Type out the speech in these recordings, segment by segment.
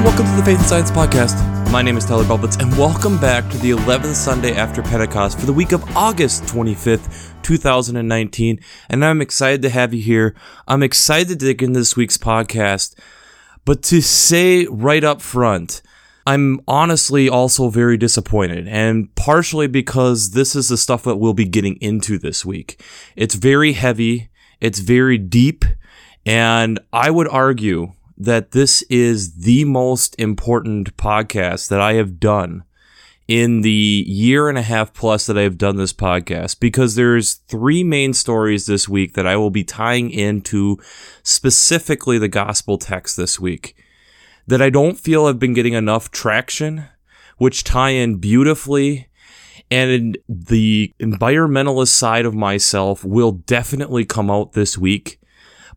and welcome to the Faith and Science Podcast. My name is Tyler Bublitz, and welcome back to the 11th Sunday after Pentecost for the week of August 25th, 2019. And I'm excited to have you here. I'm excited to dig into this week's podcast. But to say right up front, I'm honestly also very disappointed, and partially because this is the stuff that we'll be getting into this week. It's very heavy, it's very deep, and I would argue that this is the most important podcast that I have done in the year and a half plus that I've done this podcast because there's three main stories this week that I will be tying into specifically the gospel text this week that I don't feel have been getting enough traction, which tie in beautifully. And the environmentalist side of myself will definitely come out this week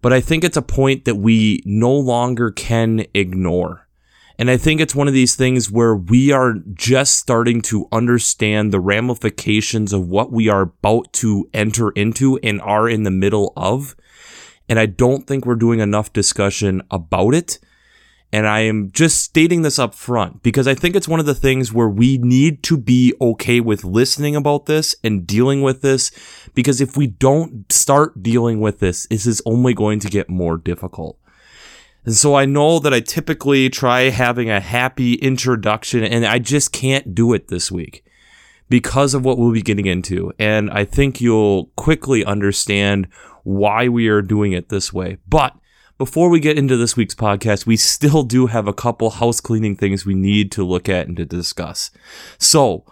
but I think it's a point that we no longer can ignore. And I think it's one of these things where we are just starting to understand the ramifications of what we are about to enter into and are in the middle of. And I don't think we're doing enough discussion about it. And I am just stating this up front because I think it's one of the things where we need to be okay with listening about this and dealing with this. Because if we don't start dealing with this, this is only going to get more difficult. And so I know that I typically try having a happy introduction and I just can't do it this week because of what we'll be getting into. And I think you'll quickly understand why we are doing it this way. But before we get into this week's podcast, we still do have a couple house cleaning things we need to look at and to discuss. So,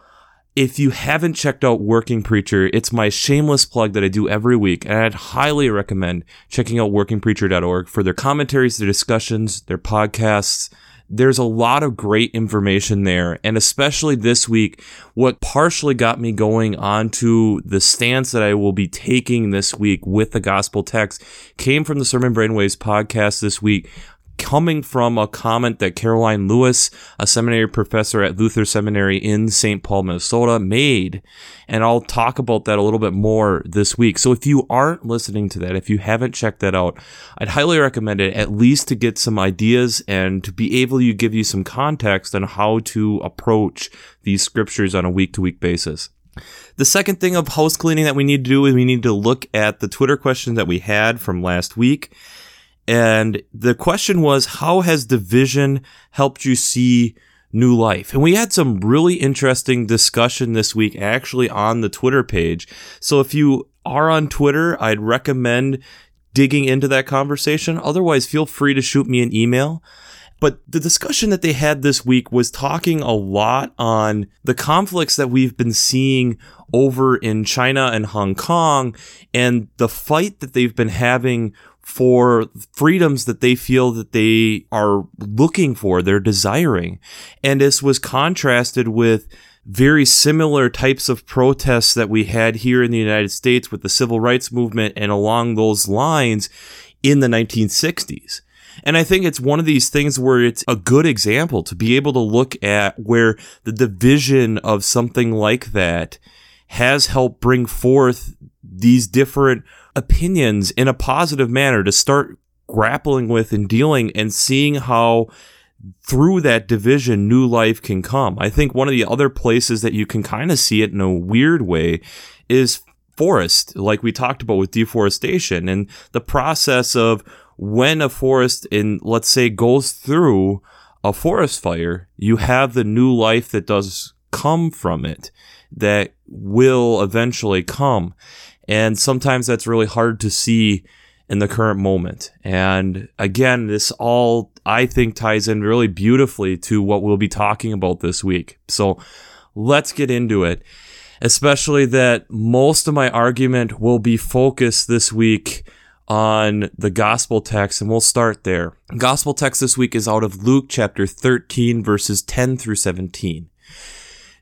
if you haven't checked out Working Preacher, it's my shameless plug that I do every week, and I'd highly recommend checking out workingpreacher.org for their commentaries, their discussions, their podcasts, there's a lot of great information there. And especially this week, what partially got me going onto the stance that I will be taking this week with the gospel text came from the Sermon Brainwaves podcast this week coming from a comment that Karoline Lewis, a seminary professor at Luther Seminary in St. Paul, Minnesota, made. And I'll talk about that a little bit more this week. So if you aren't listening to that, if you haven't checked that out, I'd highly recommend it at least to get some ideas and to be able to give you some context on how to approach these scriptures on a week to week basis. The second thing of house cleaning that we need to do is we need to look at the Twitter questions that we had from last week and the question was, how has division helped you see new life? And we had some really interesting discussion this week actually on the Twitter page. So if you are on Twitter, I'd recommend digging into that conversation. Otherwise, feel free to shoot me an email. But the discussion that they had this week was talking a lot on the conflicts that we've been seeing over in China and Hong Kong and the fight that they've been having for freedoms that they feel that they are looking for, they're desiring. And this was contrasted with very similar types of protests that we had here in the United States with the civil rights movement and along those lines in the 1960s. And I think it's one of these things where it's a good example to be able to look at where the division of something like that has helped bring forth these different opinions in a positive manner to start grappling with and dealing and seeing how through that division new life can come. I think one of the other places that you can kind of see it in a weird way is forest, like we talked about with deforestation and the process of when a forest in let's say goes through a forest fire, you have the new life that does come from it that will eventually come. And sometimes that's really hard to see in the current moment. And again, this all, I think, ties in really beautifully to what we'll be talking about this week. So let's get into it. Especially that most of my argument will be focused this week on the gospel text, and we'll start there. Gospel text this week is out of Luke chapter 13, verses 10 through 17.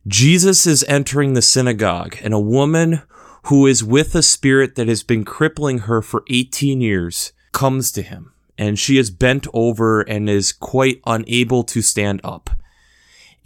Jesus is entering the synagogue, and a woman who is with a spirit that has been crippling her for 18 years, comes to him. And she is bent over and is quite unable to stand up.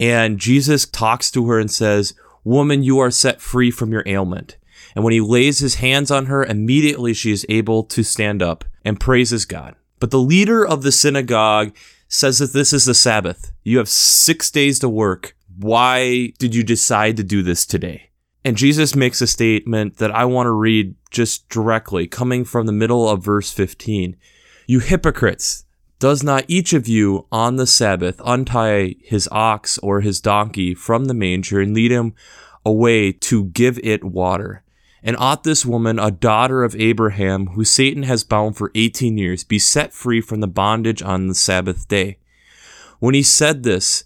And Jesus talks to her and says, Woman, you are set free from your ailment. And when he lays his hands on her, immediately she is able to stand up and praises God. But the leader of the synagogue says that this is the Sabbath. You have six days to work. Why did you decide to do this today? And Jesus makes a statement that I want to read just directly, coming from the middle of verse 15. You hypocrites, does not each of you on the Sabbath untie his ox or his donkey from the manger and lead him away to give it water? And ought this woman, a daughter of Abraham, who Satan has bound for 18 years, be set free from the bondage on the Sabbath day? When he said this,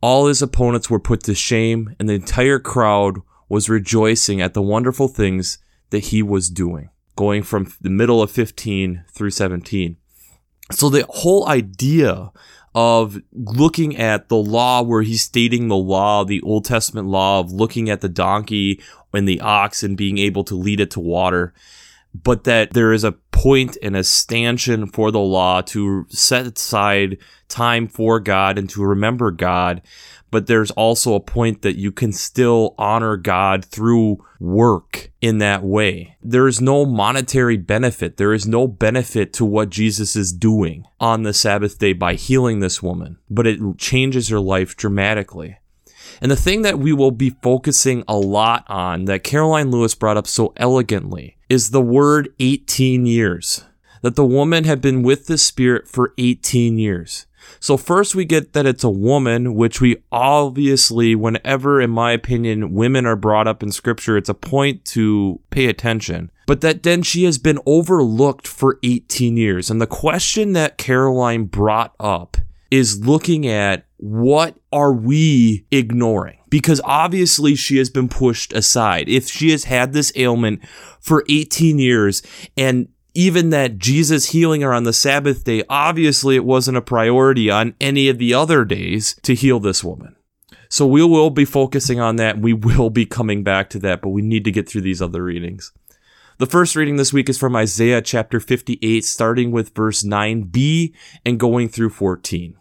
all his opponents were put to shame, and the entire crowd was rejoicing at the wonderful things that he was doing, going from the middle of 15 through 17. So the whole idea of looking at the law where he's stating the law, the Old Testament law of looking at the donkey and the ox and being able to lead it to water, but that there is a point and a stanchion for the law to set aside time for God and to remember God but there's also a point that you can still honor God through work in that way. There is no monetary benefit. There is no benefit to what Jesus is doing on the Sabbath day by healing this woman, but it changes her life dramatically. And the thing that we will be focusing a lot on that Karoline Lewis brought up so elegantly is the word 18 years. That the woman had been with the Spirit for 18 years. So first we get that it's a woman, which we obviously, whenever, in my opinion, women are brought up in scripture, it's a point to pay attention. But that then she has been overlooked for 18 years. And the question that Karoline brought up is looking at what are we ignoring? Because obviously she has been pushed aside. If she has had this ailment for 18 years and even that Jesus healing her on the Sabbath day, obviously it wasn't a priority on any of the other days to heal this woman. So we will be focusing on that. We will be coming back to that, but we need to get through these other readings. The first reading this week is from Isaiah chapter 58, starting with verse 9b and going through 14.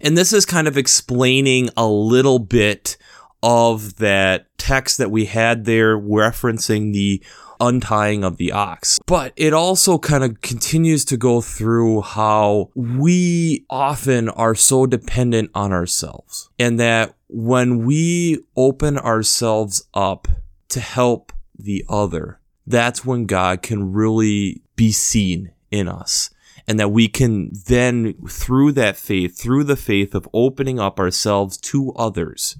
And this is kind of explaining a little bit of that text that we had there referencing the untying of the ox. But it also kind of continues to go through how we often are so dependent on ourselves and that when we open ourselves up to help the other, that's when God can really be seen in us. And that we can then, through that faith, through the faith of opening up ourselves to others,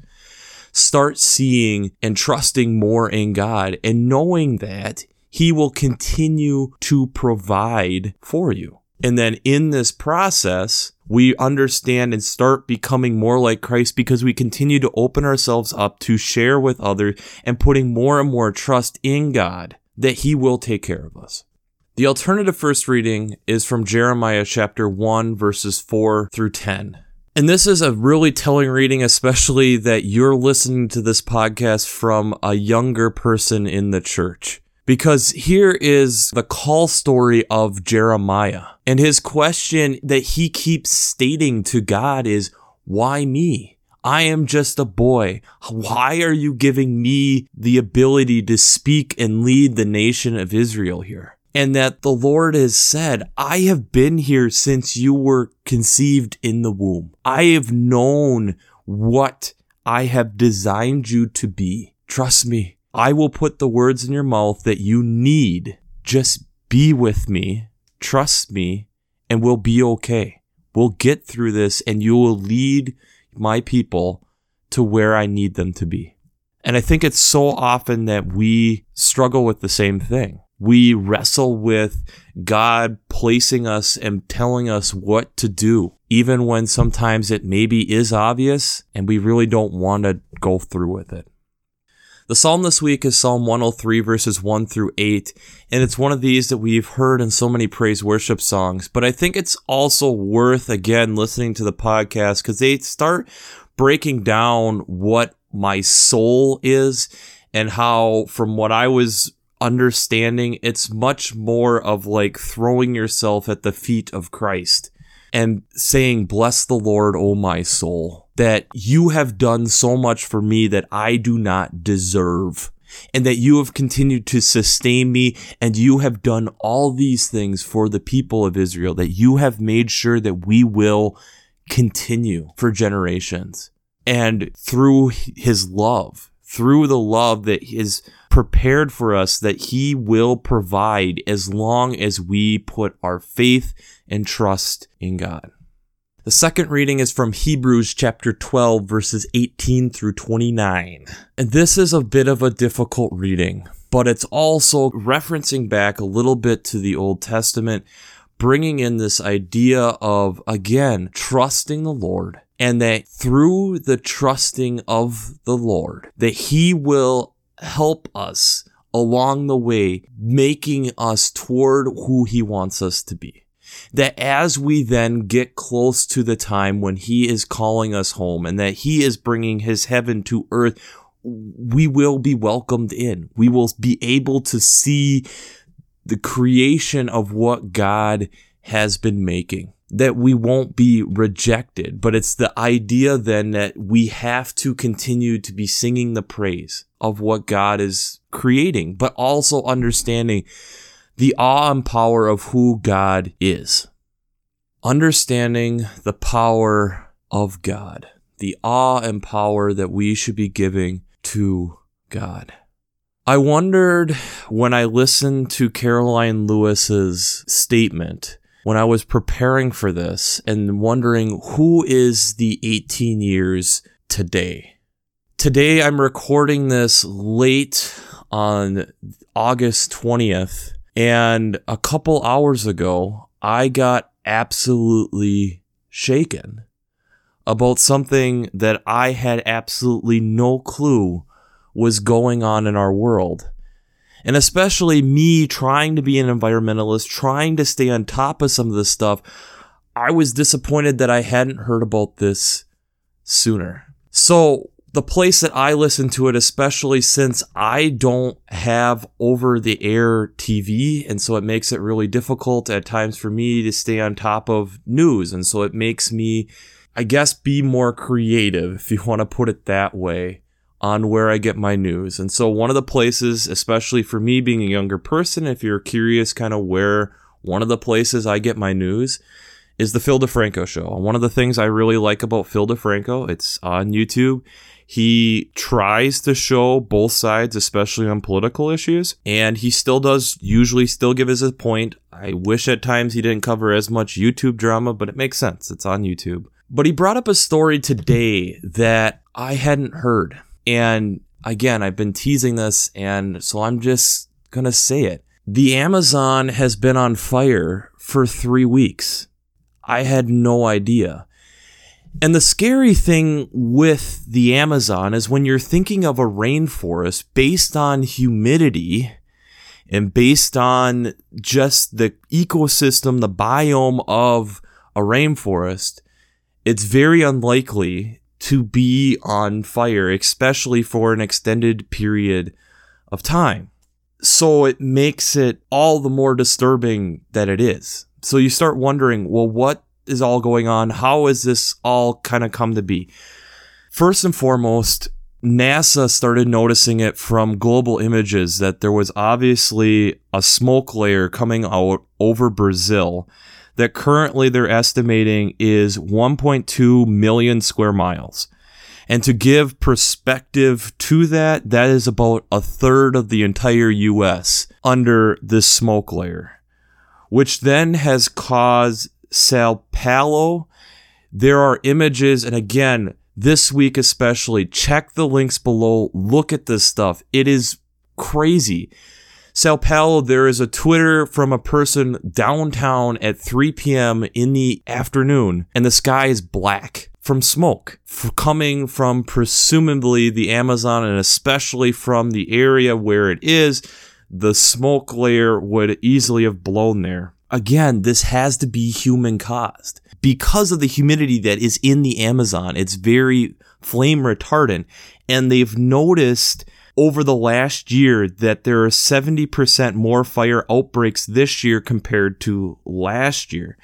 start seeing and trusting more in God and knowing that He will continue to provide for you. And then in this process, we understand and start becoming more like Christ because we continue to open ourselves up to share with others and putting more and more trust in God that He will take care of us. The alternative first reading is from Jeremiah chapter 1, verses 4 through 10. And this is a really telling reading, especially that you're listening to this podcast from a younger person in the church. Because here is the call story of Jeremiah. And his question that he keeps stating to God is, Why me? I am just a boy. Why are you giving me the ability to speak and lead the nation of Israel here? And that the Lord has said, I have been here since you were conceived in the womb. I have known what I have designed you to be. Trust me, I will put the words in your mouth that you need. Just be with me, trust me, and we'll be okay. We'll get through this and you will lead my people to where I need them to be. And I think it's so often that we struggle with the same thing we wrestle with God placing us and telling us what to do, even when sometimes it maybe is obvious and we really don't want to go through with it. The psalm this week is Psalm 103, verses 1 through 8, and it's one of these that we've heard in so many praise worship songs. But I think it's also worth, again, listening to the podcast because they start breaking down what my soul is and how, from what I was understanding, it's much more of like throwing yourself at the feet of Christ and saying, Bless the Lord, O my soul, that you have done so much for me that I do not deserve. And that you have continued to sustain me, and you have done all these things for the people of Israel, that you have made sure that we will continue for generations. And through his love, through the love that that is prepared for us, that he will provide as long as we put our faith and trust in God. The second reading is from Hebrews chapter 12, verses 18 through 29. And this is a bit of a difficult reading, but it's also referencing back a little bit to the Old Testament, bringing in this idea of, again, trusting the Lord. And that through the trusting of the Lord, that He will help us along the way, making us toward who He wants us to be that as we then get close to the time when he is calling us home and that he is bringing his heaven to earth, we will be welcomed in. We will be able to see the creation of what God has been making. That we won't be rejected, but it's the idea then that we have to continue to be singing the praise of what God is creating, but also understanding the awe and power of who God is. Understanding the power of God, the awe and power that we should be giving to God. I wondered when I listened to Karoline Lewis's statement when I was preparing for this and wondering who is the 18 years today. Today I'm recording this late on August 20th and a couple hours ago, I got absolutely shaken about something that I had absolutely no clue was going on in our world. And especially me trying to be an environmentalist, trying to stay on top of some of this stuff, I was disappointed that I hadn't heard about this sooner. So, the place that I listen to it, especially since I don't have over the air TV. And so it makes it really difficult at times for me to stay on top of news. And so it makes me, I guess, be more creative, if you want to put it that way, on where I get my news. And so one of the places, especially for me being a younger person, if you're curious kind of where one of the places I get my news, is the Phil DeFranco show. One of the things I really like about Phil DeFranco, it's on YouTube he tries to show both sides, especially on political issues, and he still does usually still give his point. I wish at times he didn't cover as much YouTube drama, but it makes sense. It's on YouTube. But he brought up a story today that I hadn't heard. And again, I've been teasing this, and so I'm just going to say it. The Amazon has been on fire for three weeks. I had no idea. And the scary thing with the Amazon is when you're thinking of a rainforest based on humidity and based on just the ecosystem, the biome of a rainforest, it's very unlikely to be on fire, especially for an extended period of time. So it makes it all the more disturbing that it is. So you start wondering, well, what is all going on? How has this all kind of come to be? First and foremost, NASA started noticing it from global images that there was obviously a smoke layer coming out over Brazil that currently they're estimating is 1.2 million square miles. And to give perspective to that, that is about a third of the entire US under this smoke layer, which then has caused Sao Paulo. There are images, and again, this week especially, check the links below. Look at this stuff. It is crazy. Sao Paulo, there is a Twitter from a person downtown at 3 p.m. in the afternoon, and the sky is black from smoke coming from presumably the Amazon and especially from the area where it is. The smoke layer would easily have blown there again, this has to be human caused. Because of the humidity that is in the Amazon, it's very flame retardant. And they've noticed over the last year that there are 70% more fire outbreaks this year compared to last year.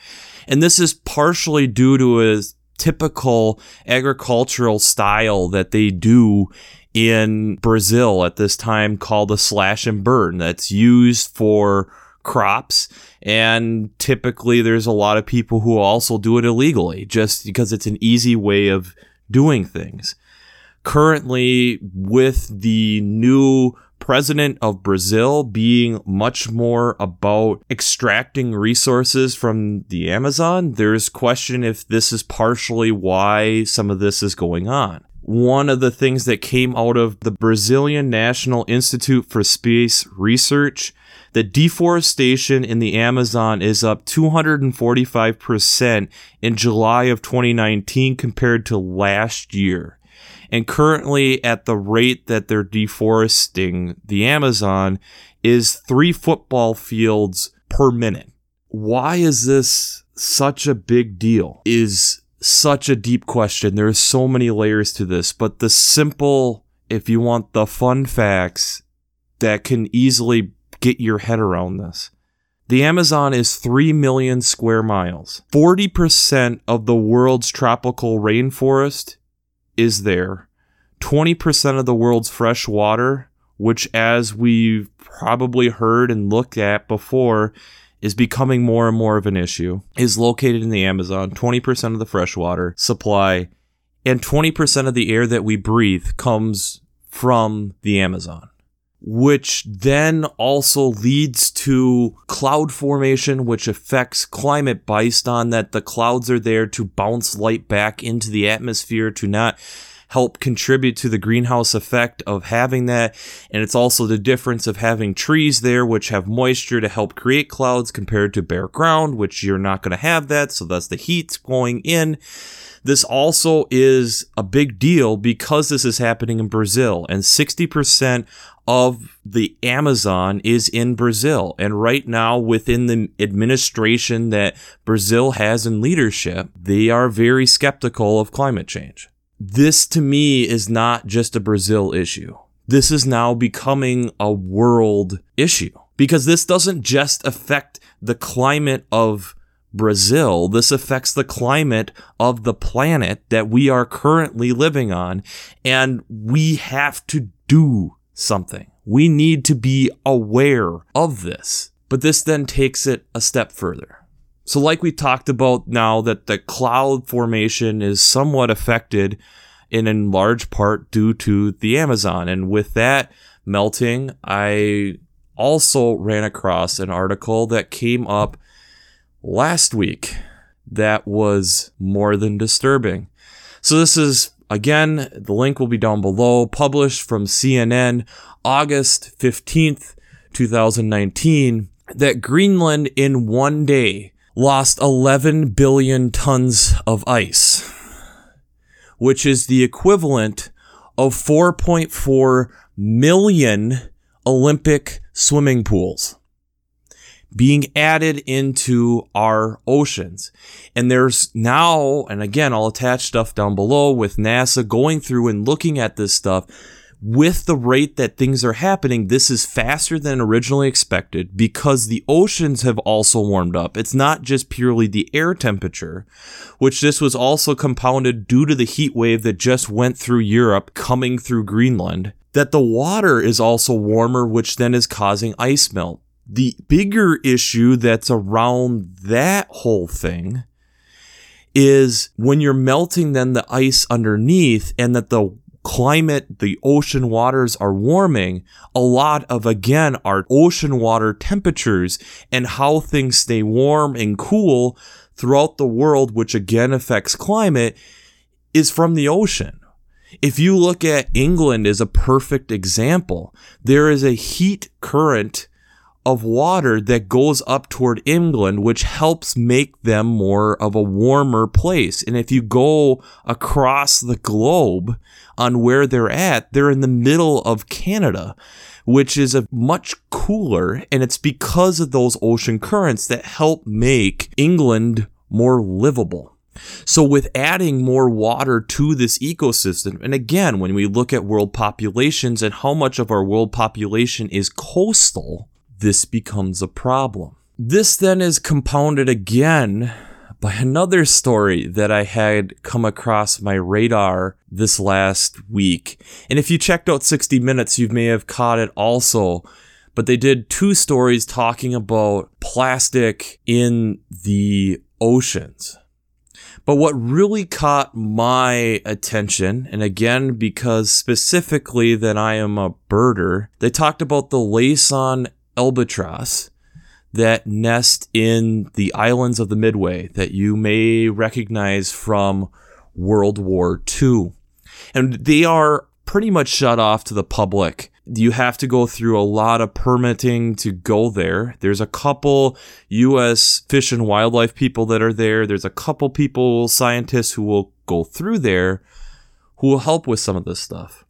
And this is partially due to a typical agricultural style that they do in Brazil at this time called the slash and burn that's used for crops. And typically, there's a lot of people who also do it illegally just because it's an easy way of doing things. Currently, with the new president of Brazil being much more about extracting resources from the Amazon, there's question if this is partially why some of this is going on one of the things that came out of the Brazilian National Institute for Space Research the deforestation in the Amazon is up 245% in July of 2019 compared to last year. And currently, at the rate that they're deforesting the Amazon, is three football fields per minute. Why is this such a big deal? Is such a deep question. There's so many layers to this, but the simple, if you want the fun facts that can easily get your head around this. The Amazon is 3 million square miles. 40% of the world's tropical rainforest is there. 20% of the world's fresh water, which, as we've probably heard and looked at before, is becoming more and more of an issue, is located in the Amazon. 20% of the freshwater supply and 20% of the air that we breathe comes from the Amazon. Which then also leads to cloud formation, which affects climate based on that the clouds are there to bounce light back into the atmosphere to not help contribute to the greenhouse effect of having that. And it's also the difference of having trees there, which have moisture to help create clouds compared to bare ground, which you're not going to have that. So that's the heat going in. This also is a big deal because this is happening in Brazil, and 60% of the Amazon is in Brazil. And right now, within the administration that Brazil has in leadership, they are very skeptical of climate change this to me is not just a Brazil issue. This is now becoming a world issue because this doesn't just affect the climate of Brazil. This affects the climate of the planet that we are currently living on. And we have to do something. We need to be aware of this. But this then takes it a step further. So, like we talked about now, that the cloud formation is somewhat affected in, in large part due to the Amazon. And with that melting, I also ran across an article that came up last week that was more than disturbing. So, this is again, the link will be down below, published from CNN August 15th, 2019, that Greenland in one day lost 11 billion tons of ice, which is the equivalent of 4.4 million Olympic swimming pools being added into our oceans. And there's now, and again, I'll attach stuff down below with NASA going through and looking at this stuff with the rate that things are happening, this is faster than originally expected because the oceans have also warmed up. It's not just purely the air temperature, which this was also compounded due to the heat wave that just went through Europe coming through Greenland, that the water is also warmer, which then is causing ice melt. The bigger issue that's around that whole thing is when you're melting then the ice underneath and that the climate, the ocean waters are warming, a lot of, again, our ocean water temperatures and how things stay warm and cool throughout the world, which again affects climate, is from the ocean. If you look at England as a perfect example, there is a heat current of water that goes up toward England, which helps make them more of a warmer place. And if you go across the globe on where they're at, they're in the middle of Canada, which is a much cooler. And it's because of those ocean currents that help make England more livable. So, with adding more water to this ecosystem, and again, when we look at world populations and how much of our world population is coastal, this becomes a problem. This then is compounded again by another story that I had come across my radar this last week. And if you checked out 60 Minutes, you may have caught it also. but they did two stories talking about plastic in the oceans. But what really caught my attention, and again, because specifically that I am a birder, they talked about the Laysan albatross that nest in the islands of the Midway that you may recognize from World War II. And they are pretty much shut off to the public you have to go through a lot of permitting to go there. There's a couple US fish and wildlife people that are there. There's a couple people, scientists who will go through there who will help with some of this stuff.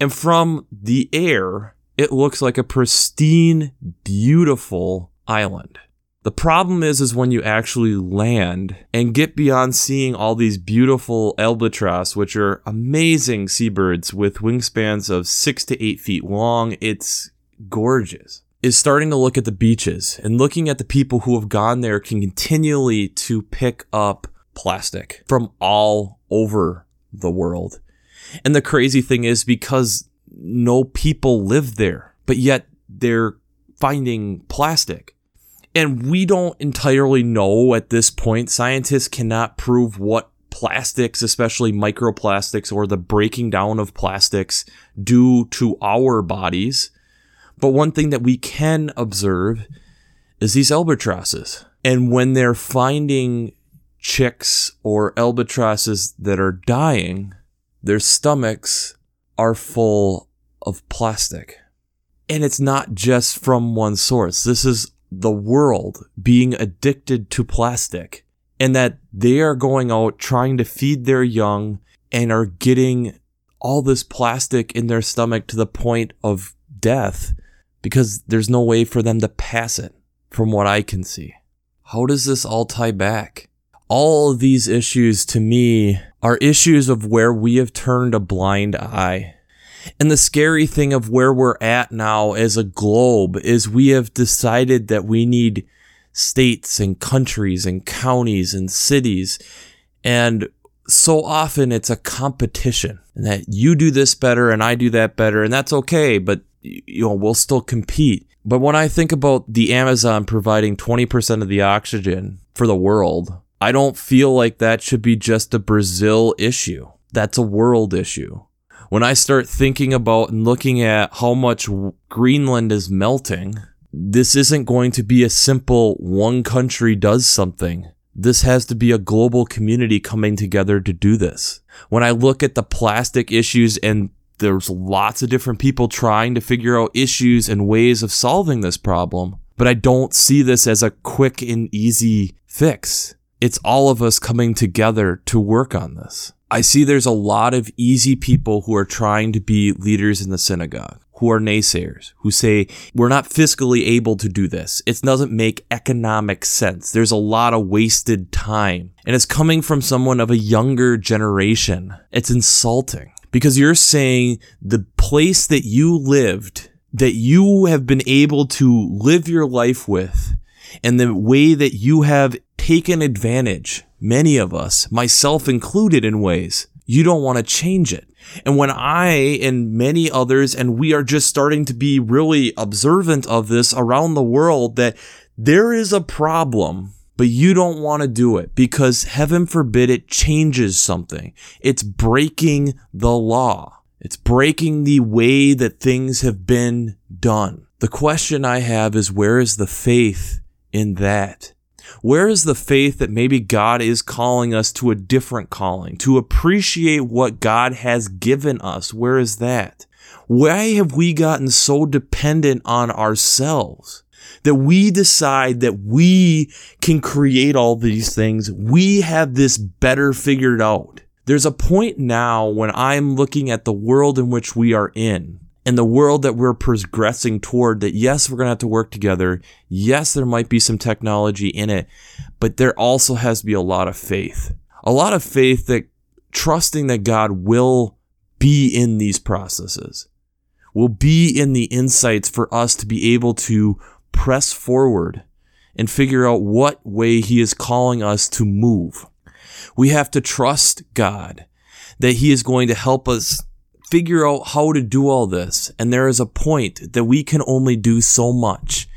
And from the air, it looks like a pristine, beautiful island. The problem is, is when you actually land and get beyond seeing all these beautiful albatross, which are amazing seabirds with wingspans of six to eight feet long. It's gorgeous. Is starting to look at the beaches and looking at the people who have gone there can continually to pick up plastic from all over the world. And the crazy thing is because no people live there, but yet they're finding plastic and we don't entirely know at this point. Scientists cannot prove what plastics, especially microplastics or the breaking down of plastics, do to our bodies. But one thing that we can observe is these albatrosses. And when they're finding chicks or albatrosses that are dying, their stomachs are full of plastic. And it's not just from one source. This is the world being addicted to plastic and that they are going out trying to feed their young and are getting all this plastic in their stomach to the point of death because there's no way for them to pass it from what I can see. How does this all tie back? All these issues to me are issues of where we have turned a blind eye and the scary thing of where we're at now as a globe is we have decided that we need states and countries and counties and cities. And so often it's a competition and that you do this better and I do that better. And that's okay, but you know, we'll still compete. But when I think about the Amazon providing 20% of the oxygen for the world, I don't feel like that should be just a Brazil issue. That's a world issue when I start thinking about and looking at how much Greenland is melting, this isn't going to be a simple one country does something. This has to be a global community coming together to do this. When I look at the plastic issues and there's lots of different people trying to figure out issues and ways of solving this problem, but I don't see this as a quick and easy fix. It's all of us coming together to work on this. I see there's a lot of easy people who are trying to be leaders in the synagogue, who are naysayers, who say, we're not fiscally able to do this. It doesn't make economic sense. There's a lot of wasted time. And it's coming from someone of a younger generation. It's insulting because you're saying the place that you lived, that you have been able to live your life with, and the way that you have taken advantage many of us, myself included in ways, you don't want to change it. And when I and many others, and we are just starting to be really observant of this around the world, that there is a problem, but you don't want to do it because heaven forbid it changes something. It's breaking the law. It's breaking the way that things have been done. The question I have is where is the faith in that? Where is the faith that maybe God is calling us to a different calling, to appreciate what God has given us? Where is that? Why have we gotten so dependent on ourselves that we decide that we can create all these things? We have this better figured out. There's a point now when I'm looking at the world in which we are in and the world that we're progressing toward that yes we're going to have to work together. Yes there might be some technology in it but there also has to be a lot of faith a lot of faith that trusting that god will be in these processes will be in the insights for us to be able to press forward and figure out what way he is calling us to move. We have to trust god that he is going to help us figure out how to do all this. And there is a point that we can only do so much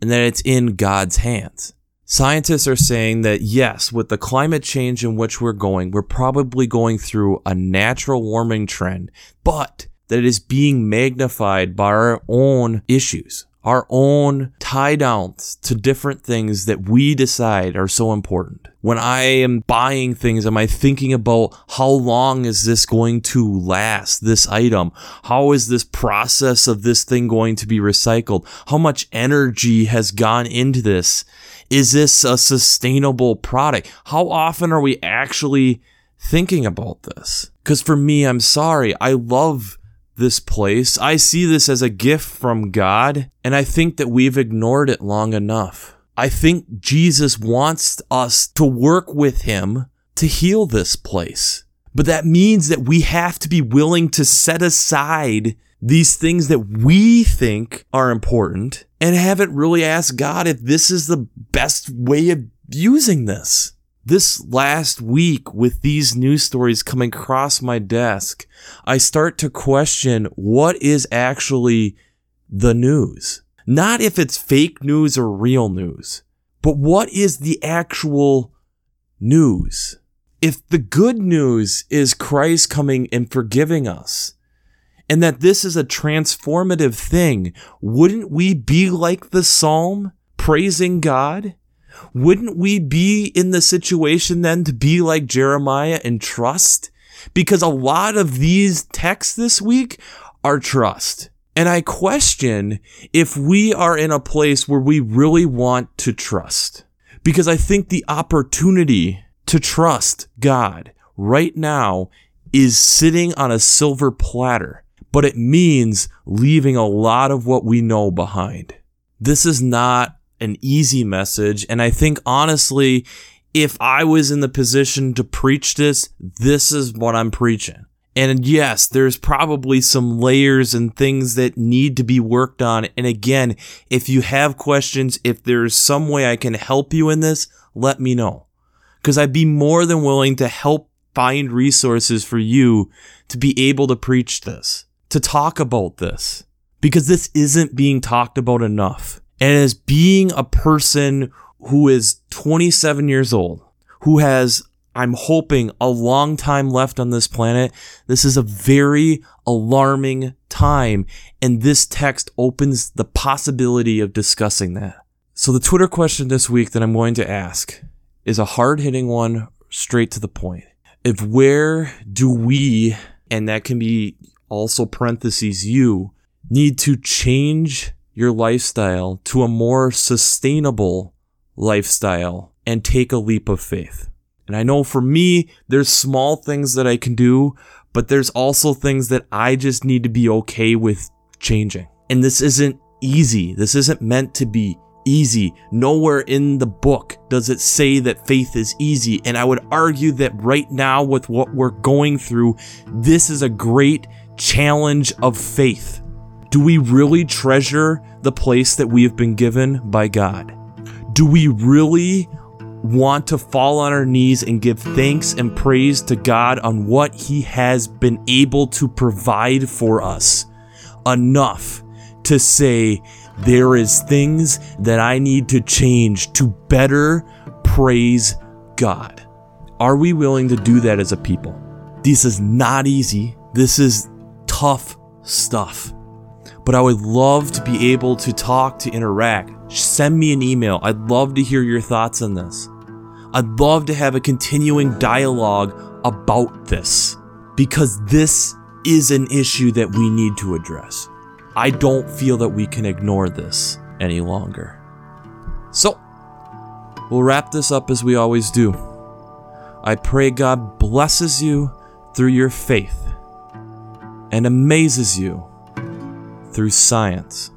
and that it's in God's hands. Scientists are saying that yes, with the climate change in which we're going, we're probably going through a natural warming trend, but that it is being magnified by our own issues our own tie downs to different things that we decide are so important. When I am buying things, am I thinking about how long is this going to last, this item? How is this process of this thing going to be recycled? How much energy has gone into this? Is this a sustainable product? How often are we actually thinking about this? Because for me, I'm sorry, I love this place. I see this as a gift from God, and I think that we've ignored it long enough. I think Jesus wants us to work with Him to heal this place. But that means that we have to be willing to set aside these things that we think are important and haven't really asked God if this is the best way of using this this last week with these news stories coming across my desk, I start to question what is actually the news. Not if it's fake news or real news, but what is the actual news? If the good news is Christ coming and forgiving us, and that this is a transformative thing, wouldn't we be like the psalm, praising God? Wouldn't we be in the situation then to be like Jeremiah and trust? Because a lot of these texts this week are trust. And I question if we are in a place where we really want to trust. Because I think the opportunity to trust God right now is sitting on a silver platter, but it means leaving a lot of what we know behind. This is not an easy message. And I think honestly, if I was in the position to preach this, this is what I'm preaching. And yes, there's probably some layers and things that need to be worked on. And again, if you have questions, if there's some way I can help you in this, let me know. Because I'd be more than willing to help find resources for you to be able to preach this, to talk about this. Because this isn't being talked about enough. And as being a person who is 27 years old, who has, I'm hoping, a long time left on this planet, this is a very alarming time. And this text opens the possibility of discussing that. So the Twitter question this week that I'm going to ask is a hard hitting one, straight to the point. If where do we, and that can be also parentheses you, need to change your lifestyle to a more sustainable lifestyle and take a leap of faith. And I know for me, there's small things that I can do, but there's also things that I just need to be okay with changing. And this isn't easy. This isn't meant to be easy. Nowhere in the book does it say that faith is easy. And I would argue that right now, with what we're going through, this is a great challenge of faith. Do we really treasure the place that we have been given by God? Do we really want to fall on our knees and give thanks and praise to God on what He has been able to provide for us enough to say, there is things that I need to change to better praise God? Are we willing to do that as a people? This is not easy. This is tough stuff but I would love to be able to talk, to interact. Send me an email. I'd love to hear your thoughts on this. I'd love to have a continuing dialogue about this because this is an issue that we need to address. I don't feel that we can ignore this any longer. So, we'll wrap this up as we always do. I pray God blesses you through your faith and amazes you through science.